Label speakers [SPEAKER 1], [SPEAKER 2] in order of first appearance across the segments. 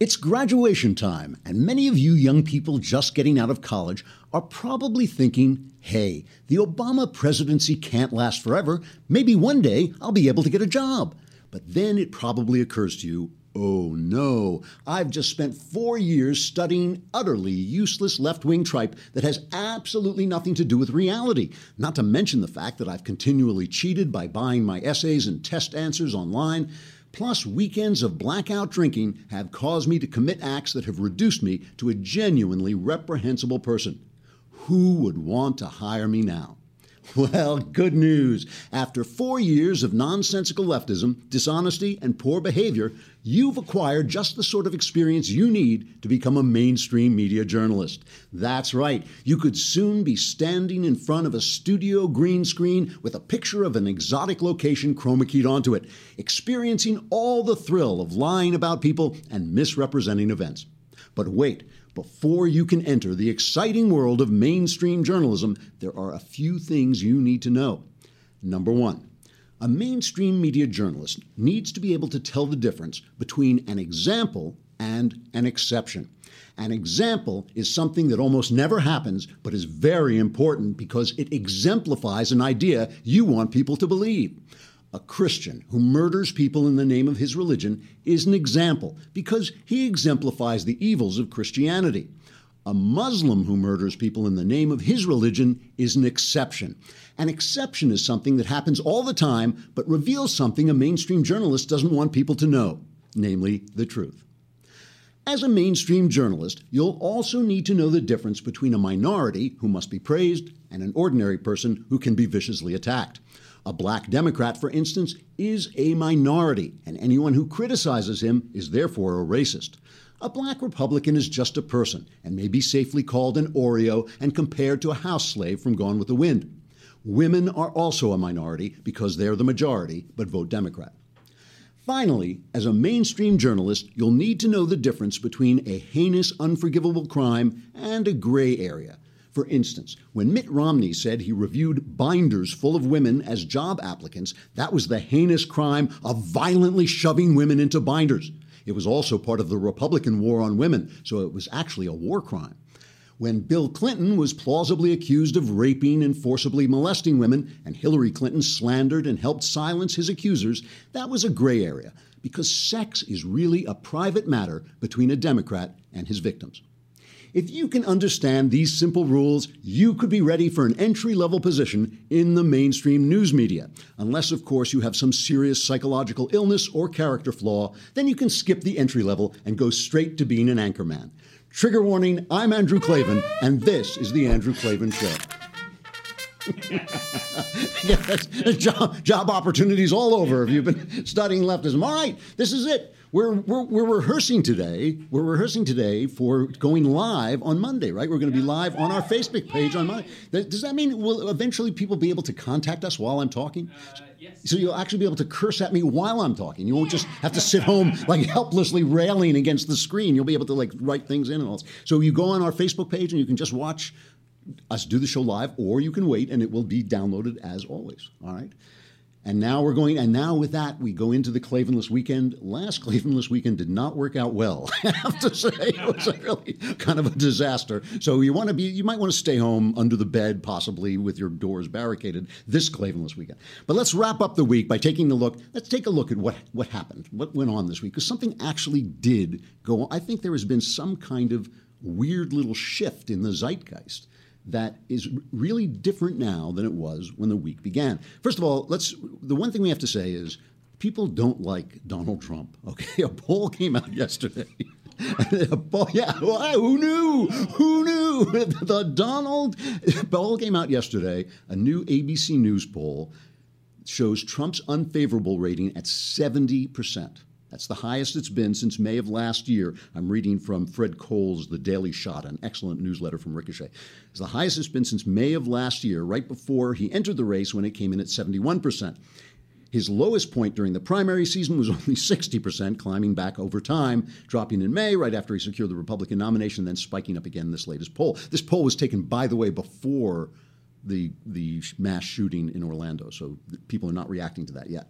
[SPEAKER 1] It's graduation time, and many of you young people just getting out of college are probably thinking, hey, the Obama presidency can't last forever. Maybe one day I'll be able to get a job. But then it probably occurs to you, oh no, I've just spent four years studying utterly useless left wing tripe that has absolutely nothing to do with reality. Not to mention the fact that I've continually cheated by buying my essays and test answers online. Plus, weekends of blackout drinking have caused me to commit acts that have reduced me to a genuinely reprehensible person. Who would want to hire me now? Well, good news. After four years of nonsensical leftism, dishonesty, and poor behavior, you've acquired just the sort of experience you need to become a mainstream media journalist. That's right. You could soon be standing in front of a studio green screen with a picture of an exotic location chroma keyed onto it, experiencing all the thrill of lying about people and misrepresenting events. But wait, before you can enter the exciting world of mainstream journalism, there are a few things you need to know. Number one, a mainstream media journalist needs to be able to tell the difference between an example and an exception. An example is something that almost never happens, but is very important because it exemplifies an idea you want people to believe. A Christian who murders people in the name of his religion is an example because he exemplifies the evils of Christianity. A Muslim who murders people in the name of his religion is an exception. An exception is something that happens all the time but reveals something a mainstream journalist doesn't want people to know, namely the truth. As a mainstream journalist, you'll also need to know the difference between a minority who must be praised and an ordinary person who can be viciously attacked. A black Democrat, for instance, is a minority, and anyone who criticizes him is therefore a racist. A black Republican is just a person and may be safely called an Oreo and compared to a house slave from Gone with the Wind. Women are also a minority because they're the majority but vote Democrat. Finally, as a mainstream journalist, you'll need to know the difference between a heinous, unforgivable crime and a gray area. For instance, when Mitt Romney said he reviewed binders full of women as job applicants, that was the heinous crime of violently shoving women into binders. It was also part of the Republican war on women, so it was actually a war crime. When Bill Clinton was plausibly accused of raping and forcibly molesting women, and Hillary Clinton slandered and helped silence his accusers, that was a gray area, because sex is really a private matter between a Democrat and his victims. If you can understand these simple rules, you could be ready for an entry level position in the mainstream news media. Unless, of course, you have some serious psychological illness or character flaw, then you can skip the entry level and go straight to being an anchorman. Trigger warning I'm Andrew Klavan, and this is The Andrew Klavan Show. yes, uh, job, job opportunities all over if you've been studying leftism. All right, this is it. We're, we're, we're rehearsing today. We're rehearsing today for going live on Monday, right? We're going to be live on our Facebook page on Monday. Does that mean will eventually people be able to contact us while I'm talking?
[SPEAKER 2] Uh, yes.
[SPEAKER 1] So you'll actually be able to curse at me while I'm talking. You won't just have to sit home like helplessly railing against the screen. You'll be able to like write things in and all. This. So you go on our Facebook page and you can just watch us do the show live, or you can wait and it will be downloaded as always. All right. And now we're going, and now with that, we go into the Klavanless weekend. Last Klavanless weekend did not work out well, I have to say. It was really kind of a disaster. So you want to be, you might want to stay home under the bed, possibly with your doors barricaded this Klavanless weekend. But let's wrap up the week by taking a look. Let's take a look at what, what happened, what went on this week, because something actually did go on. I think there has been some kind of weird little shift in the zeitgeist that is really different now than it was when the week began. First of all, let's the one thing we have to say is people don't like Donald Trump. Okay, a poll came out yesterday. poll, yeah, who knew? Who knew? The Donald poll came out yesterday. A new ABC News poll shows Trump's unfavorable rating at seventy percent. That's the highest it's been since May of last year. I'm reading from Fred Cole's The Daily Shot, an excellent newsletter from Ricochet. It's the highest it's been since May of last year, right before he entered the race when it came in at 71%. His lowest point during the primary season was only 60%, climbing back over time, dropping in May right after he secured the Republican nomination, then spiking up again in this latest poll. This poll was taken, by the way, before the, the mass shooting in Orlando, so people are not reacting to that yet.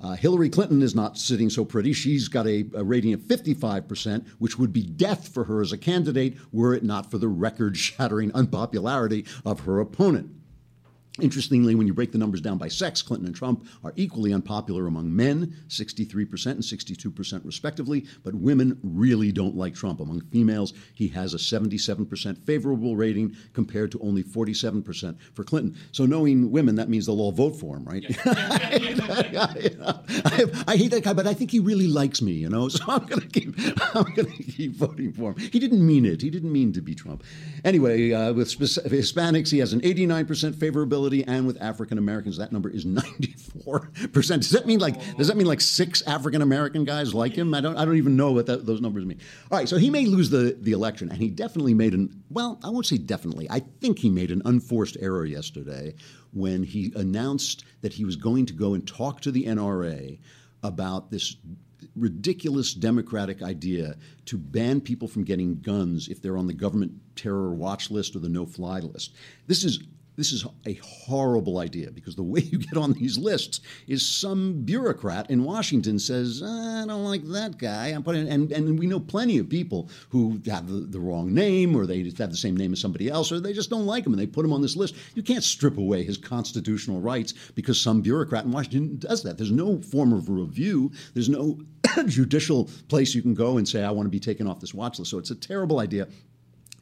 [SPEAKER 1] Uh, Hillary Clinton is not sitting so pretty. She's got a, a, rating of 55%, which would be death for her as a candidate were it not for the record shattering unpopularity of her opponent. Interestingly, when you break the numbers down by sex, Clinton and Trump are equally unpopular among men, 63% and 62% respectively, but women really don't like Trump. Among females, he has a 77% favorable rating compared to only 47% for Clinton. So knowing women, that means they'll all vote for him, right? I, I, hate that guy, but I think he really likes me, you know, so I'm going to keep I'm going to keep voting for him. He didn't mean it. He didn't mean to be Trump. Anyway, uh, with Hispanics, he has an 89% favorability and with African Americans, that number is 94%. Does that mean like does that mean like six African American guys like him? I don't I don't even know what that, those numbers mean. All right, so he may lose the, the election, and he definitely made an well, I won't say definitely. I think he made an unforced error yesterday when he announced that he was going to go and talk to the NRA about this ridiculous democratic idea to ban people from getting guns if they're on the government terror watch list or the no fly list. This is this is a horrible idea because the way you get on these lists is some bureaucrat in Washington says, I don't like that guy. I'm putting, and, and we know plenty of people who have the, the wrong name or they have the same name as somebody else or they just don't like him and they put him on this list. You can't strip away his constitutional rights because some bureaucrat in Washington does that. There's no form of review. There's no judicial place you can go and say, I want to be taken off this watch list. So it's a terrible idea.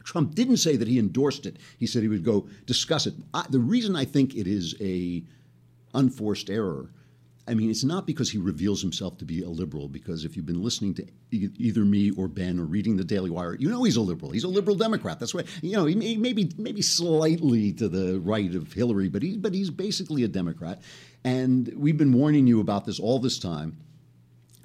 [SPEAKER 1] Trump didn't say that he endorsed it. He said he would go discuss it. I, the reason I think it is a unforced error, I mean, it's not because he reveals himself to be a liberal. Because if you've been listening to e- either me or Ben or reading the Daily Wire, you know he's a liberal. He's a liberal Democrat. That's why you know he may, maybe maybe slightly to the right of Hillary, but he but he's basically a Democrat. And we've been warning you about this all this time.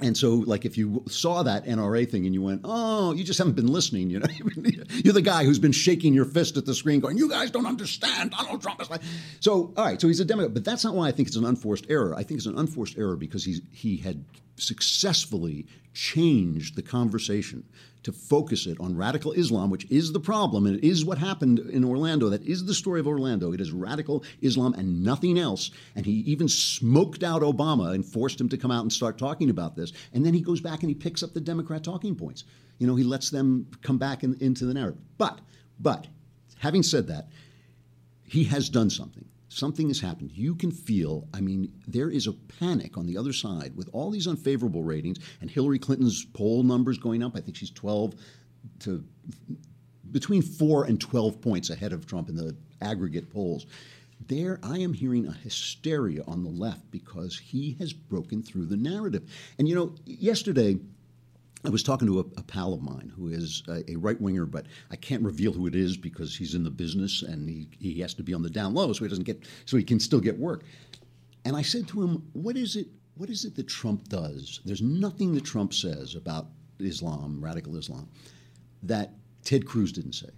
[SPEAKER 1] And so, like, if you saw that NRA thing and you went, "Oh, you just haven't been listening," you know, you're the guy who's been shaking your fist at the screen, going, "You guys don't understand. Donald Trump is like." So, all right, so he's a Democrat, but that's not why I think it's an unforced error. I think it's an unforced error because he's he had successfully changed the conversation to focus it on radical Islam, which is the problem, and it is what happened in Orlando. That is the story of Orlando. It is radical Islam and nothing else. And he even smoked out Obama and forced him to come out and start talking about this. And then he goes back and he picks up the Democrat talking points. You know, he lets them come back in, into the narrative. But, but, having said that, he has done something something has happened. You can feel, I mean, there is a panic on the other side with all these unfavorable ratings and Hillary Clinton's poll numbers going up. I think she's 12 to between 4 and 12 points ahead of Trump in the aggregate polls. There, I am hearing a hysteria on the left because he has broken through the narrative. And you know, yesterday, I was talking to a, a, pal of mine who is a, a right winger, but I can't reveal who it is because he's in the business and he, he has to be on the down low, so he doesn't get so he can still get work. And I said to him, "What is it? What is it that Trump does? There's nothing that Trump says about Islam, radical Islam, that Ted Cruz didn't say.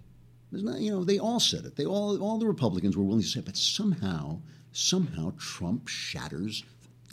[SPEAKER 1] There's not, you know, they all said it. They all all the Republicans were willing to say it, but somehow, somehow Trump shatters,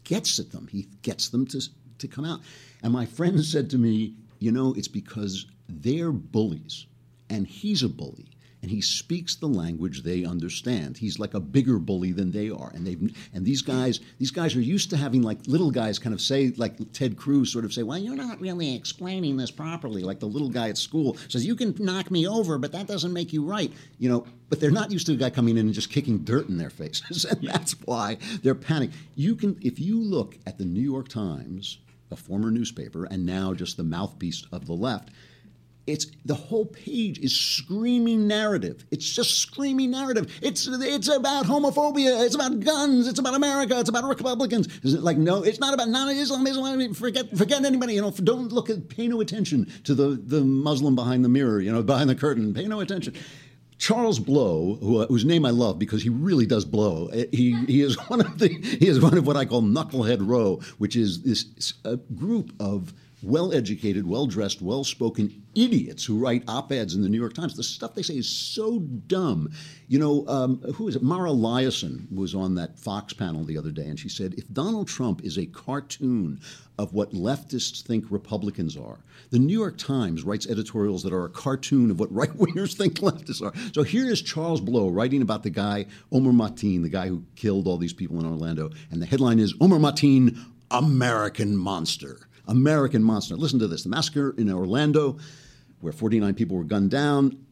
[SPEAKER 1] gets at them. He gets them to to come out." And my friend said to me, you know, it's because they're bullies and he's a bully and he speaks the language they understand. He's like a bigger bully than they are, and they've and these guys these guys are used to having like little guys kind of say like Ted Cruz sort of say, "Well, you're not really explaining this properly." Like the little guy at school says, "You can knock me over, but that doesn't make you right." You know, but they're not used to a guy coming in and just kicking dirt in their faces, and that's why they're panicked. You can if you look at the New York Times a former newspaper, and now just the mouthpiece of the left. It's the whole page is screaming narrative. It's just screaming narrative. It's it's about homophobia. It's about guns. It's about America. It's about Republicans. Is it like no? It's not about non-Islam. Islam. Forget forget anybody. You know, don't look at. Pay no attention to the the Muslim behind the mirror. You know, behind the curtain. Pay no attention. Charles Blow, who, whose name I love because he really does blow. Eh, he, he is one of the he is one of what I call knucklehead row, which is this a group of well-educated, well-dressed, well-spoken idiots who write op-eds in the New York Times. The stuff they say is so dumb. You know, um, who is it? Mara Liasson was on that Fox panel the other day, and she said, if Donald Trump is a cartoon of what leftists think Republicans are. The New York Times writes editorials that are a cartoon of what right wingers think leftists are. So here is Charles Blow writing about the guy, Omar Mateen, the guy who killed all these people in Orlando. And the headline is Omar Mateen American monster. American monster. Listen to this. The massacre in Orlando, where 49 people were gunned down,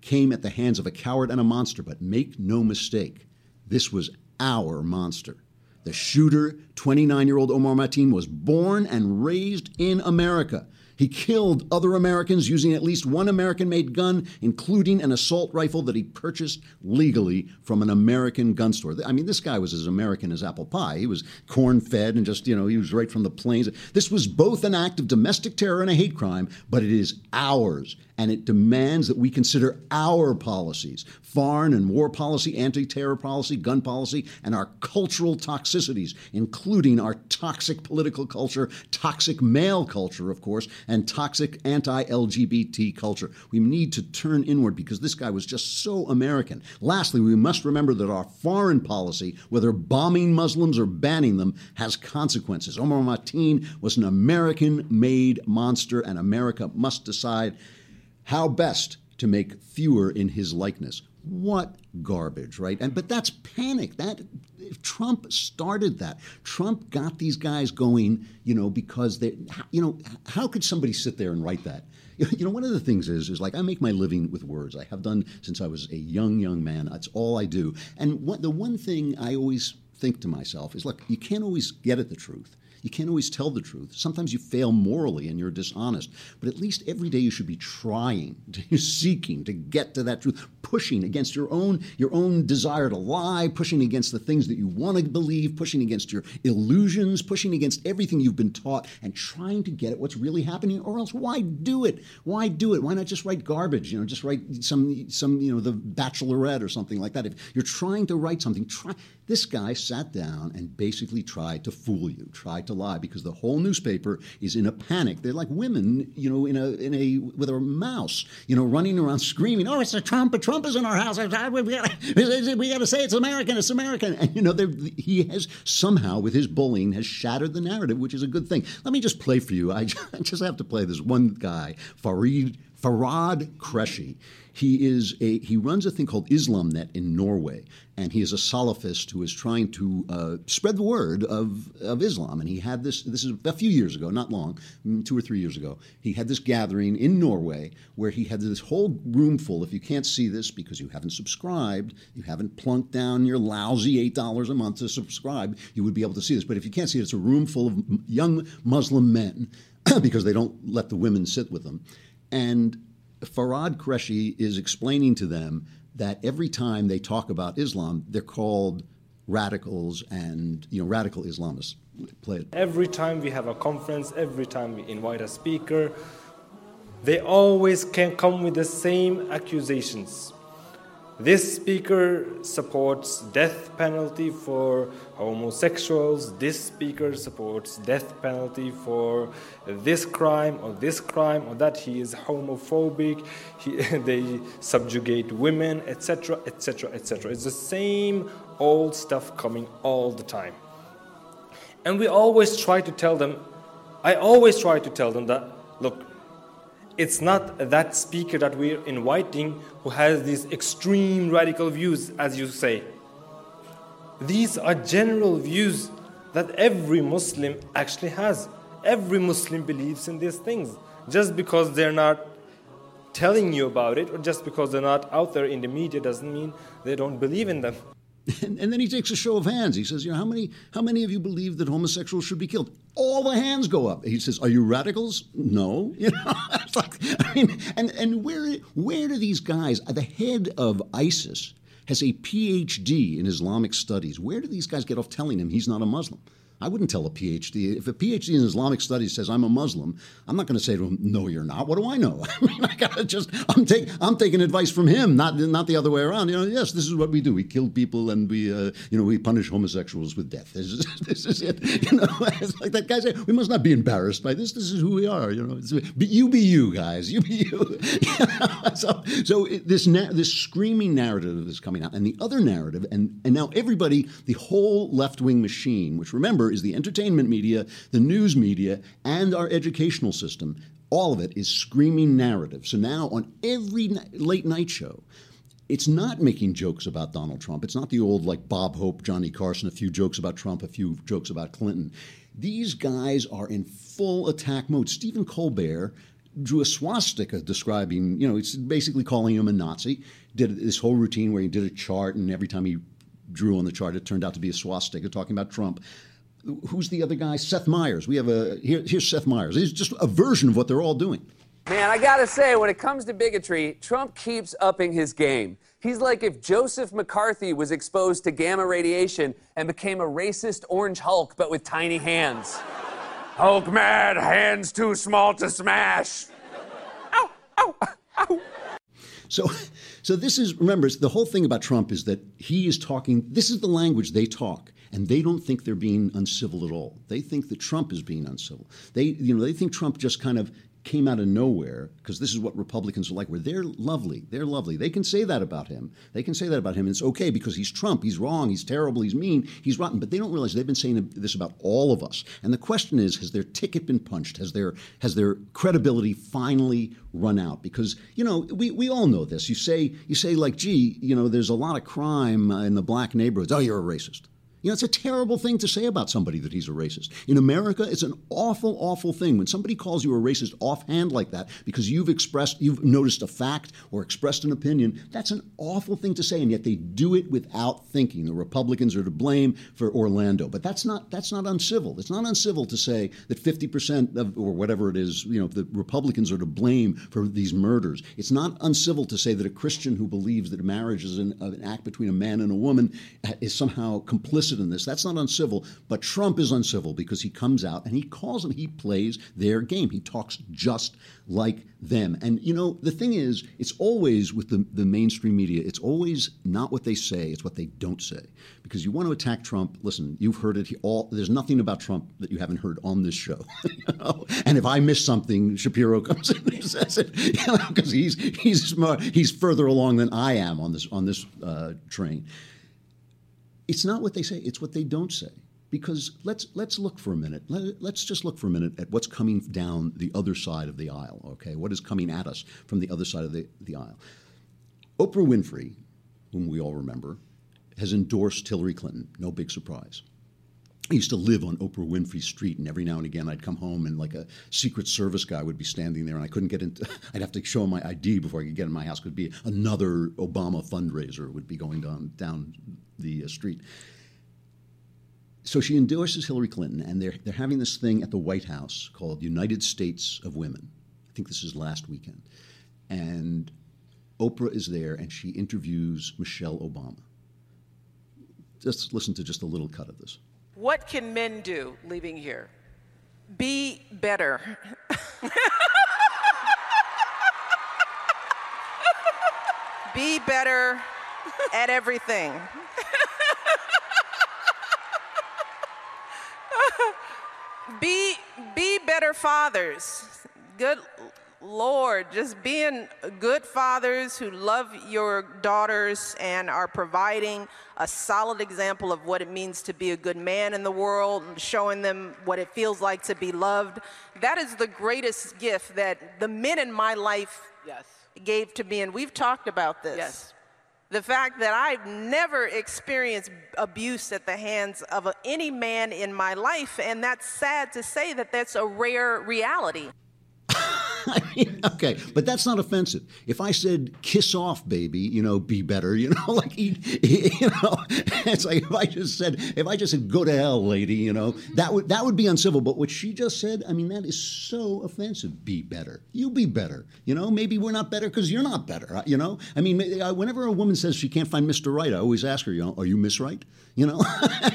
[SPEAKER 1] came at the hands of a coward and a monster. But make no mistake, this was our monster. The shooter, 29 year old Omar Mateen, was born and raised in America. He killed other Americans using at least one American made gun, including an assault rifle that he purchased legally from an American gun store. I mean, this guy was as American as apple pie. He was corn fed and just, you know, he was right from the plains. This was both an act of domestic terror and a hate crime, but it is ours and it demands that we consider our policies foreign and war policy, anti terror policy, gun policy, and our cultural toxicities, including our toxic political culture, toxic male culture, of course, and toxic anti LGBT culture. We need to turn inward because this guy was just so American. Lastly, we must remember that our foreign policy, whether bombing Muslims or banning them, has consequences. Omar Mateen was an American made monster, and America must decide how best to make fewer in his likeness. What garbage, right? And but that's panic. That Trump started that. Trump got these guys going, you know, because they, you know, how could somebody sit there and write that? You know, one of the things is, is like I make my living with words. I have done since I was a young, young man. That's all I do. And what, the one thing I always think to myself is, look, you can't always get at the truth. You can't always tell the truth. Sometimes you fail morally and you're dishonest. But at least every day you should be trying, to, seeking to get to that truth, pushing against your own your own desire to lie, pushing against the things that you want to believe, pushing against your illusions, pushing against everything you've been taught, and trying to get at what's really happening. Or else, why do it? Why do it? Why not just write garbage? You know, just write some some you know the Bachelorette or something like that. If you're trying to write something, try. This guy sat down and basically tried to fool you, tried to lie because the whole newspaper is in a panic. They're like women, you know, in a in a with a mouse, you know, running around screaming, "Oh, it's a Trump! A Trump is in our house! Ah, we got to say it's American! It's American!" And you know, he has somehow, with his bullying, has shattered the narrative, which is a good thing. Let me just play for you. I just have to play this one guy, Farid Farad Qureshi. He is a he runs a thing called Islamnet in Norway, and he is a Salafist who is trying to uh, spread the word of, of Islam. And he had this this is a few years ago, not long, mm, two or three years ago. He had this gathering in Norway where he had this whole room full. If you can't see this because you haven't subscribed, you haven't plunked down your lousy eight dollars a month to subscribe, you would be able to see this. But if you can't see it, it's a room full of young Muslim men because they don't let the women sit with them. And Farad Qureshi is explaining to them that every time they talk about Islam, they're called radicals and you know radical Islamists. Play it.
[SPEAKER 2] Every time we have a conference, every time we invite a speaker, they always can come with the same accusations. This speaker supports death penalty for homosexuals. This speaker supports death penalty for this crime or this crime or that he is homophobic. He, they subjugate women, etc., etc., etc. It's the same old stuff coming all the time. And we always try to tell them, I always try to tell them that, look, it's not that speaker that we're inviting who has these extreme radical views, as you say. These are general views that every Muslim actually has. Every Muslim believes in these things. Just because they're not telling you about it, or just because they're not out there in the media, doesn't mean they don't believe in them.
[SPEAKER 1] And, and, then he takes a show of hands. He says, "You know, how many how many of you believe that homosexuals should be killed?" All the hands go up. He says, "Are you radicals?" No. You know, like, I mean, and and where where do these guys? The head of ISIS has a PhD in Islamic studies. Where do these guys get off telling him he's not a Muslim? I wouldn't tell a PhD. If a PhD in Islamic studies says I'm a Muslim, I'm not going to say to him, "No, you're not." What do I know? I mean, I gotta just I'm taking I'm taking advice from him, not not the other way around. You know, yes, this is what we do. We kill people and we uh, you know we punish homosexuals with death. This is, this is it. You know, it's like that guy said. We must not be embarrassed by this. This is who we are. You know, you be you guys. You be you. so so it, this na- this screaming narrative is coming out, and the other narrative, and and now everybody, the whole left wing machine, which remember is the entertainment media, the news media, and our educational system. All of it is screaming narrative. So now on every late night show, it's not making jokes about Donald Trump. It's not the old like Bob Hope, Johnny Carson, a few jokes about Trump, a few jokes about Clinton. These guys are in full attack mode. Stephen Colbert drew a swastika describing, you know, it's basically calling him a Nazi. Did this whole routine where he did a chart, and every time he drew on the chart, it turned out to be a swastika talking about Trump. Who's the other guy? Seth Meyers. We have a here, here's Seth Meyers. He's just a version of what they're all doing.
[SPEAKER 3] Man, I gotta say, when it comes to bigotry, Trump keeps upping his game. He's like if Joseph McCarthy was exposed to gamma radiation and became a racist orange Hulk, but with tiny hands. Hulk mad, hands too small to smash. Ow, ow, ow.
[SPEAKER 1] So, so this is remember the whole thing about Trump is that he is talking. This is the language they talk, and they don't think they're being uncivil at all. They think that Trump is being uncivil. They, you know, they think Trump just kind of came out of nowhere because this is what Republicans are like. Where they're lovely, they're lovely. They can say that about him. They can say that about him, and it's okay because he's Trump. He's wrong. He's terrible. He's mean. He's rotten. But they don't realize they've been saying this about all of us. And the question is, has their ticket been punched? Has their has their credibility finally run out? Because you know we, we all know this. You say you say like, gee, you know, there's a lot of crime in the black neighborhoods. Oh, you're a racist. You know, it's a terrible thing to say about somebody that he's a racist. In America, it's an awful, awful thing when somebody calls you a racist offhand like that because you've expressed, you've noticed a fact or expressed an opinion. That's an awful thing to say, and yet they do it without thinking. The Republicans are to blame for Orlando, but that's not that's not uncivil. It's not uncivil to say that 50% of or whatever it is, you know, the Republicans are to blame for these murders. It's not uncivil to say that a Christian who believes that marriage is an, an act between a man and a woman is somehow complicit complicit in this. That's not uncivil, but Trump is uncivil because he comes out and he calls them, he plays their game. He talks just like them. And you know, the thing is, it's always with the, the mainstream media, it's always not what they say, it's what they don't say. Because you want to attack Trump, listen, you've heard it all there's nothing about Trump that you haven't heard on this show. you know? And if I miss something, Shapiro comes in and says it, you know, because he's he's smart, he's further along than I am on this on this uh, train. It's not what they say, it's what they don't say. Because let's let's look for a minute. Let, let's just look for a minute at what's coming down the other side of the aisle, okay? What is coming at us from the other side of the, the aisle? Oprah Winfrey, whom we all remember, has endorsed Hillary Clinton. No big surprise. I used to live on Oprah Winfrey Street, and every now and again I'd come home and like a Secret Service guy would be standing there, and I couldn't get into. I'd have to show him my ID before I could get in my house. Could be another Obama fundraiser would be going down down the uh, street. So she endorses Hillary Clinton, and they're they're having this thing at the White House called United States of Women. I think this is last weekend, and Oprah is there, and she interviews Michelle Obama. Just listen to just a little cut of this.
[SPEAKER 4] What can men do leaving here? Be better. Be better at everything. be be better fathers. Good Lord, just being good fathers who love your daughters and are providing a solid example of what it means to be a good man in the world, and showing them what it feels like to be loved. That is the greatest gift that the men in my life yes. gave to me, and we've talked about this.
[SPEAKER 5] Yes.
[SPEAKER 4] The fact that I've never experienced abuse at the hands of any man in my life, and that's sad to say that that's a rare reality.
[SPEAKER 1] Mean, okay, but that's not offensive. If I said "kiss off, baby," you know, be better, you know, like you know, it's like if I just said, if I just said "go to hell, lady," you know, that would that would be uncivil. But what she just said, I mean, that is so offensive. Be better. You be better. You know, maybe we're not better because you're not better. Uh, you know, I mean, uh, whenever a woman says she can't find Mr. Right, I always ask her, you know, are you Miss Right? You know,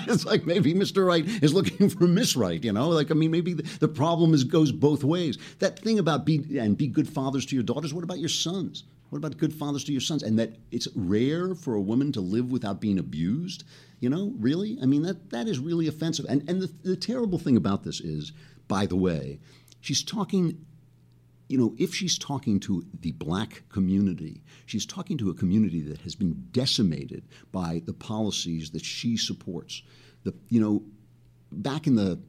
[SPEAKER 1] it's like maybe Mr. Right is looking for Miss Right. You know, like I mean, maybe the, the problem is goes both ways. That thing about be and be good fathers to your daughters. What about your sons? What about good fathers to your sons? And that it's rare for a woman to live without being abused. You know, really? I mean, that that is really offensive. And and the, the terrible thing about this is, by the way, she's talking you know, if she's talking to the black community, she's talking to a community that has been decimated by the policies that she supports. The, you know, back in the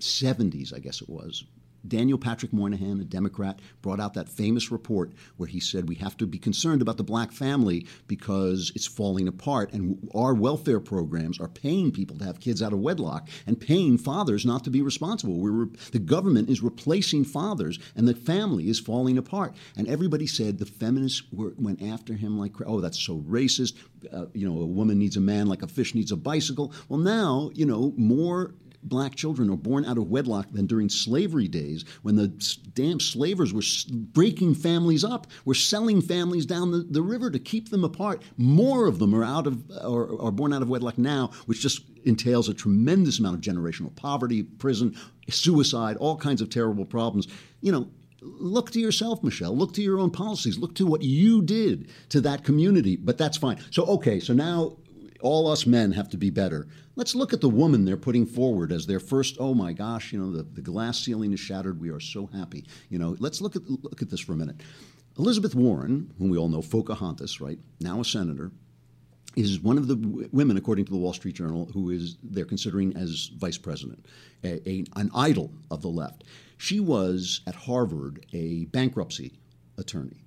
[SPEAKER 1] 70s, I guess it was, Daniel Patrick Moynihan, a Democrat, brought out that famous report where he said we have to be concerned about the black family because it's falling apart, and our welfare programs are paying people to have kids out of wedlock and paying fathers not to be responsible. We're, the government is replacing fathers, and the family is falling apart. And everybody said the feminists were, went after him like, oh, that's so racist. Uh, you know, a woman needs a man like a fish needs a bicycle. Well, now, you know, more black children are born out of wedlock than during slavery days when the damn slavers were breaking families up, were selling families down the, the river to keep them apart. More of them are out of or are born out of wedlock now, which just entails a tremendous amount of generational poverty, prison, suicide, all kinds of terrible problems. You know, look to yourself, Michelle. Look to your own policies. Look to what you did to that community. But that's fine. So, okay, so now all us men have to be better. Let's look at the woman they're putting forward as their first. Oh my gosh, you know the, the glass ceiling is shattered. We are so happy. You know, let's look at look at this for a minute. Elizabeth Warren, whom we all know, Pocahontas, right now a senator, is one of the w- women, according to the Wall Street Journal, who is they're considering as vice president, a, a, an idol of the left. She was at Harvard a bankruptcy attorney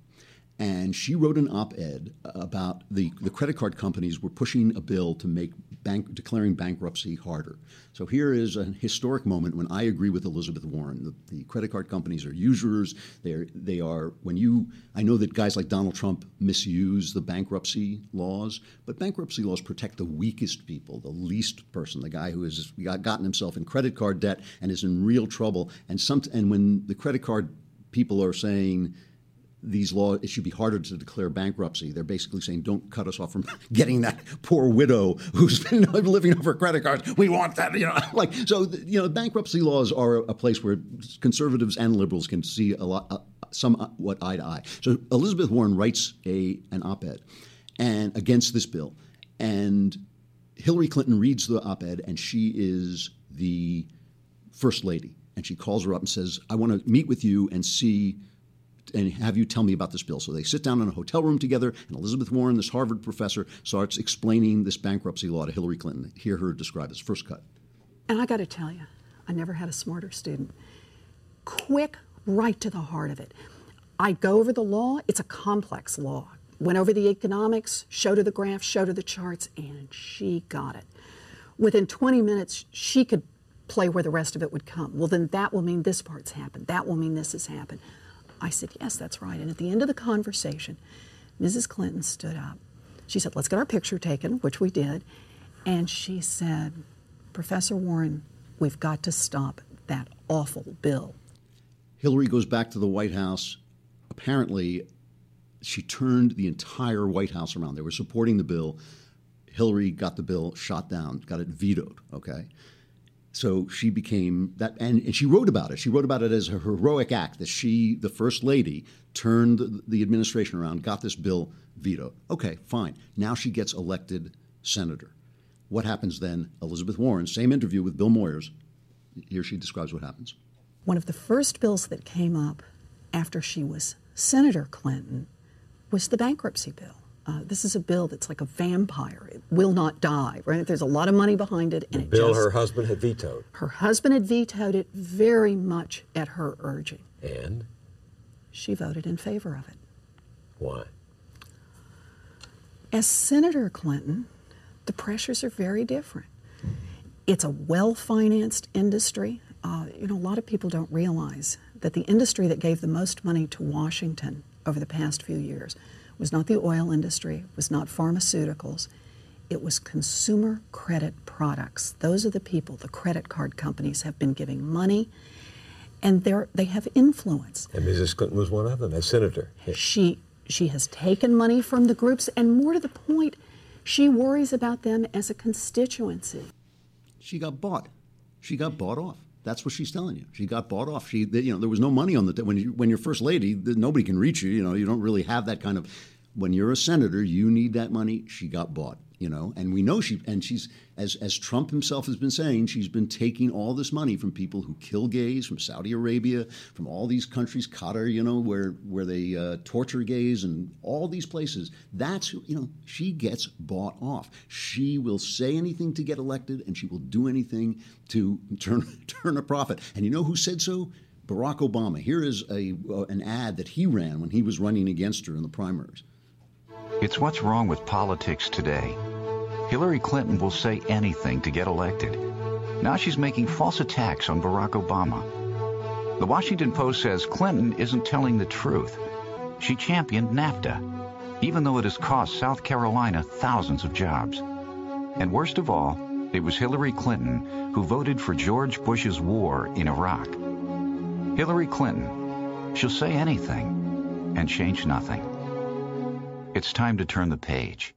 [SPEAKER 1] and she wrote an op-ed about the, the credit card companies were pushing a bill to make bank, declaring bankruptcy harder. So here is a historic moment when I agree with Elizabeth Warren. The, the credit card companies are usurers. They're, they are when you. I know that guys like Donald Trump misuse the bankruptcy laws, but bankruptcy laws protect the weakest people, the least person, the guy who has gotten himself in credit card debt and is in real trouble. And some and when the credit card people are saying these laws, it should be harder to declare bankruptcy. They're basically saying, don't cut us off from getting that poor widow who's been living off her credit cards. We want that, you know. Like so, you know, bankruptcy laws are a place where conservatives and liberals can see a lot, uh, somewhat eye to eye. So Elizabeth Warren writes a an op-ed and against this bill, and Hillary Clinton reads the op-ed, and she is the first lady, and she calls her up and says, "I want to meet with you and see." And have you tell me about this bill. So they sit down in a hotel room together, and Elizabeth Warren, this Harvard professor, starts explaining this bankruptcy law to Hillary Clinton. Hear her describe this first cut.
[SPEAKER 5] And I got to tell you, I never had a smarter student. Quick, right to the heart of it. I go over the law, it's a complex law. Went over the economics, showed her the graphs, showed her the charts, and she got it. Within 20 minutes, she could play where the rest of it would come. Well, then that will mean this part's happened. That will mean this has happened. I said, Yes, that's right. And at the end of the conversation, Mrs. Clinton stood up. She said, Let's get our picture taken, which we did. And she said, Professor Warren, we've got to stop that awful bill.
[SPEAKER 1] Hillary goes back to the White House. Apparently, she turned the entire White House around. They were supporting the bill. Hillary got the bill shot down, got it vetoed, okay? So she became that, and, and, she wrote about it. She wrote about it as a heroic act that she, the first lady, turned the administration around, got this bill vetoed. Okay, fine. Now she gets elected senator. What happens then? Elizabeth Warren, same interview with Bill Moyers. Here she describes what happens.
[SPEAKER 5] One of the first bills that came up after she was Senator Clinton was the bankruptcy bill. Uh, this is a bill that's like a vampire. It will not die, right? There's a lot of money behind it.
[SPEAKER 6] And the bill just, her husband had vetoed.
[SPEAKER 5] Her husband had vetoed it very much at her urging.
[SPEAKER 6] And?
[SPEAKER 5] She voted in favor of it.
[SPEAKER 6] Why?
[SPEAKER 5] As Senator Clinton, the pressures are very different. It's a well financed industry. Uh, you know, a lot of people don't realize that the industry that gave the most money to Washington over the past few years was not the oil industry, was not pharmaceuticals. It was consumer credit products. Those are the people the credit card companies have been giving money, and they're, they have influence.
[SPEAKER 6] And Mrs. Clinton was one of them, as senator.
[SPEAKER 5] She, she has taken money from the groups, and more to the point, she worries about them as a constituency.
[SPEAKER 1] She got bought. She got bought off. That's what she's telling you. She got bought off. She, you know, there was no money on the when you when you're first lady, nobody can reach you. You know, you don't really have that kind of. When you're a senator, you need that money. She got bought you know and we know she and she's as as Trump himself has been saying she's been taking all this money from people who kill gays from Saudi Arabia from all these countries Qatar you know where where they uh, torture gays and all these places that's you know she gets bought off she will say anything to get elected and she will do anything to turn turn a profit and you know who said so Barack Obama. Here is a uh, an ad that he ran when he was running against her in the primaries.
[SPEAKER 7] It's what's wrong with politics today. Hillary Clinton will say anything to get elected. Now she's making false attacks on Barack Obama. The Washington Post says Clinton isn't telling the truth. She championed NAFTA, even though it has cost South Carolina thousands of jobs. And worst of all, it was Hillary Clinton who voted for George Bush's war in Iraq. Hillary Clinton, she'll say anything and change nothing. It's time to turn the page.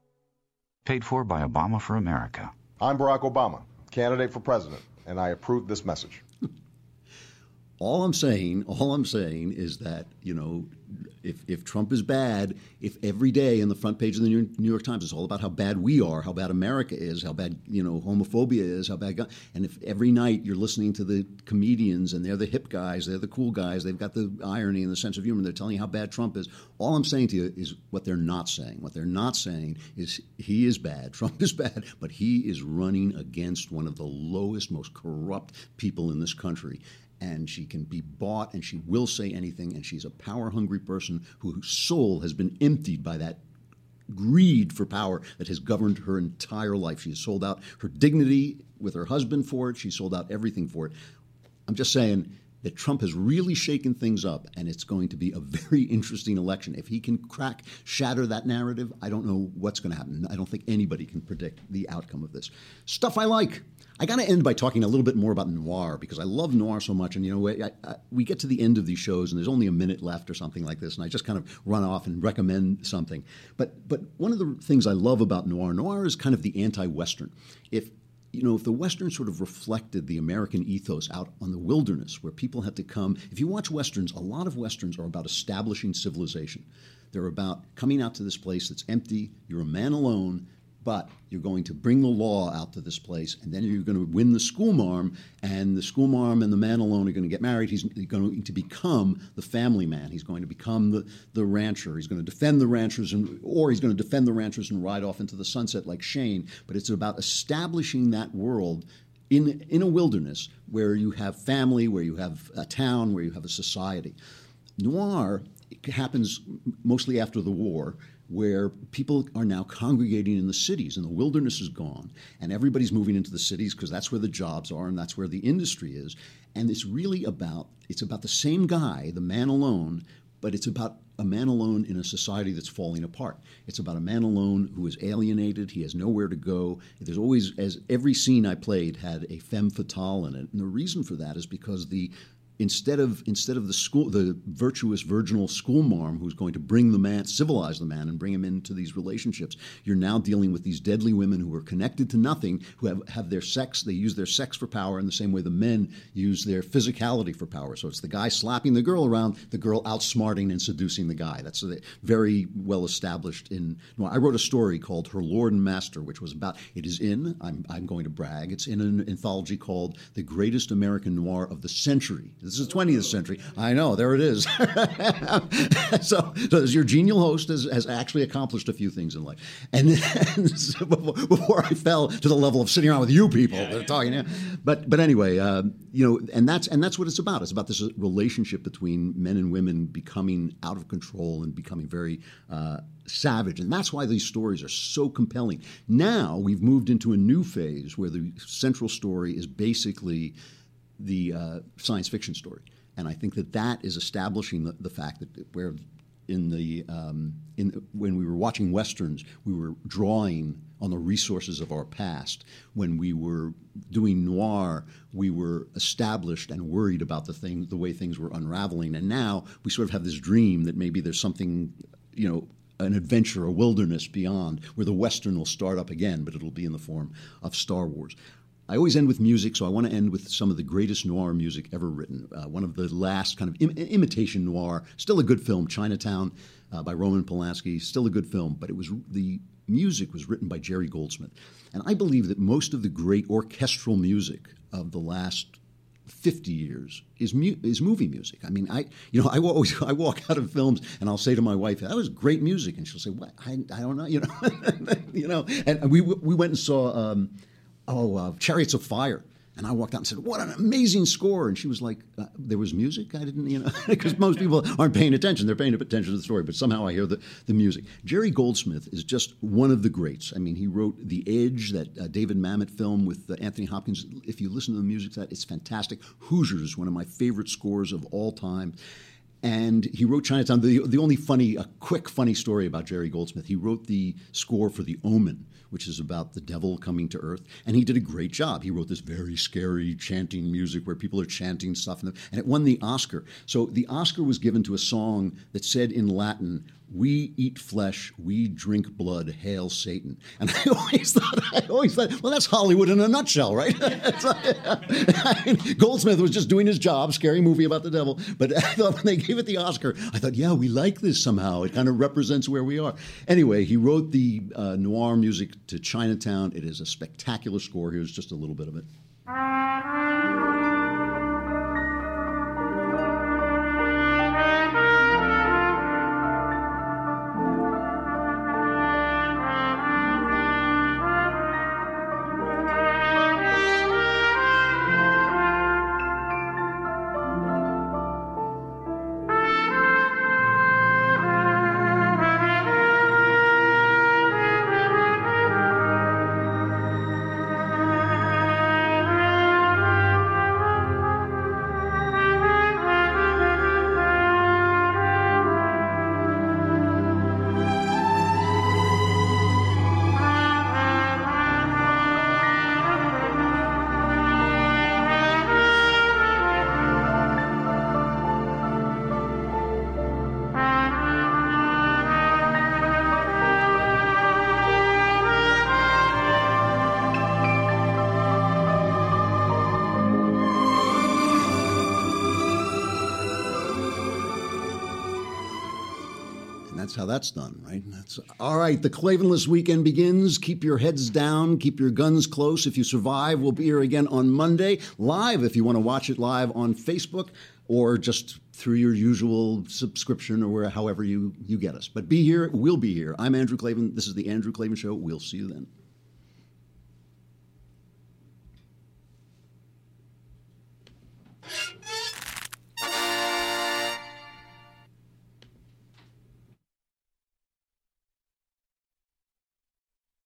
[SPEAKER 7] Paid for by Obama for America.
[SPEAKER 8] I'm Barack Obama, candidate for president, and I approve this message.
[SPEAKER 1] All I'm saying, all I'm saying is that you know, if if Trump is bad, if every day in the front page of the New York Times is all about how bad we are, how bad America is, how bad you know homophobia is, how bad, and if every night you're listening to the comedians and they're the hip guys, they're the cool guys, they've got the irony and the sense of humor, and they're telling you how bad Trump is. All I'm saying to you is what they're not saying. What they're not saying is he is bad, Trump is bad, but he is running against one of the lowest, most corrupt people in this country and she can be bought and she will say anything and she's a power hungry person whose soul has been emptied by that greed for power that has governed her entire life. She has sold out her dignity with her husband for it. She sold out everything for it. I'm just saying that Trump has really shaken things up, and it's going to be a very interesting election. If he can crack, shatter that narrative, I don't know what's going to happen. I don't think anybody can predict the outcome of this. Stuff I like. I got to end by talking a little bit more about noir because I love noir so much. And, you know, I, I, we get to the end of these shows and there's only a minute left or something like this. And I just kind of run off and recommend something. But, but one of the things I love about noir, noir is kind of the anti Western. If you know, if the Western sort of reflected the American ethos out on the wilderness where people had to come, if you watch Westerns, a lot of Westerns are about establishing civilization. They're about coming out to this place that's empty, you're a man alone, but you're going to bring the law out to this place, and then you're going to win the school marm, and the school marm and the man alone are going to get married. He's going to become the family man. He's going to become the, the rancher. He's going to defend the ranchers, and, or he's going to defend the ranchers and ride off into the sunset like Shane. But it's about establishing that world in, in a wilderness where you have family, where you have a town, where you have a society. Noir happens mostly after the war where people are now congregating in the cities and the wilderness is gone and everybody's moving into the cities because that's where the jobs are and that's where the industry is and it's really about it's about the same guy the man alone but it's about a man alone in a society that's falling apart. It's about a man alone who is alienated. He has nowhere to go. There's always, as every scene I played had a femme fatale in it. And the reason for that is because the instead of instead of the school the virtuous virginal schoolmarm who's going to bring the man civilize the man and bring him into these relationships you're now dealing with these deadly women who are connected to nothing who have, have their sex they use their sex for power in the same way the men use their physicality for power. So it's the guy slapping the girl around the girl outsmarting and seducing the guy. That's very well established in well, i wrote a story called her lord and master which was about it is in i'm, I'm going to brag it's in an anthology called the greatest american noir of the century this is the 20th century. I know, there it is. so, so your genial host has, has actually accomplished a few things in life. And, so before I fell to the level of sitting around with you people yeah, yeah. talking, but but anyway, uh, you know, and that's and that's what it's about. It's about this relationship between men and women becoming out of control and becoming very. Uh, savage. And that's why these stories are so compelling. Now we've moved into a new phase where the central story is basically the uh, science fiction story. And I think that that is establishing the, the fact that where in the um, in when we were watching westerns, we were drawing on the resources of our past. When we were doing noir, we were established and worried about the thing, the way things were unraveling. And now we sort of have this dream that maybe there's something, you know, an adventure, a wilderness beyond, where the western will start up again, but it'll be in the form of Star Wars. I always end with music, so I want to end with some of the greatest noir music ever written. Uh, one of the last kind of Im- imitation noir, still a good film, Chinatown uh, by Roman Polanski, still a good film, but it was the music was written by Jerry Goldsmith. And I believe that most of the great orchestral music of the last 50 years is mu- is movie music. I mean, I you know I always I walk out of films and I'll say to my wife, "That was great music," and she'll say, "What? I, I don't know," you know, you know. And we we went and saw um, oh, uh, Chariots of Fire. And I walked out and said, "What an amazing score!" And she was like, uh, "There was music. I didn't, you know, because most people aren't paying attention. They're paying attention to the story, but somehow I hear the, the music." Jerry Goldsmith is just one of the greats. I mean, he wrote The Edge, that uh, David Mamet film with uh, Anthony Hopkins. If you listen to the music, that it's fantastic. Hoosiers, one of my favorite scores of all time. And he wrote Chinatown. The, the only funny, a quick funny story about Jerry Goldsmith. He wrote the score for The Omen, which is about the devil coming to Earth, and he did a great job. He wrote this very scary chanting music where people are chanting stuff, and it won the Oscar. So the Oscar was given to a song that said in Latin, we eat flesh, we drink blood, hail Satan. And I always thought, I always thought, well, that's Hollywood in a nutshell, right? I mean, Goldsmith was just doing his job, scary movie about the devil. But I thought when they gave it the Oscar, I thought, yeah, we like this somehow. It kind of represents where we are. Anyway, he wrote the uh, noir music to Chinatown. It is a spectacular score. Here's just a little bit of it. How that's done, right? That's all right. The Klavanless weekend begins. Keep your heads down. Keep your guns close. If you survive, we'll be here again on Monday, live. If you want to watch it live on Facebook or just through your usual subscription or however you you get us. But be here. We'll be here. I'm Andrew Klavan. This is the Andrew Klavan Show. We'll see you then.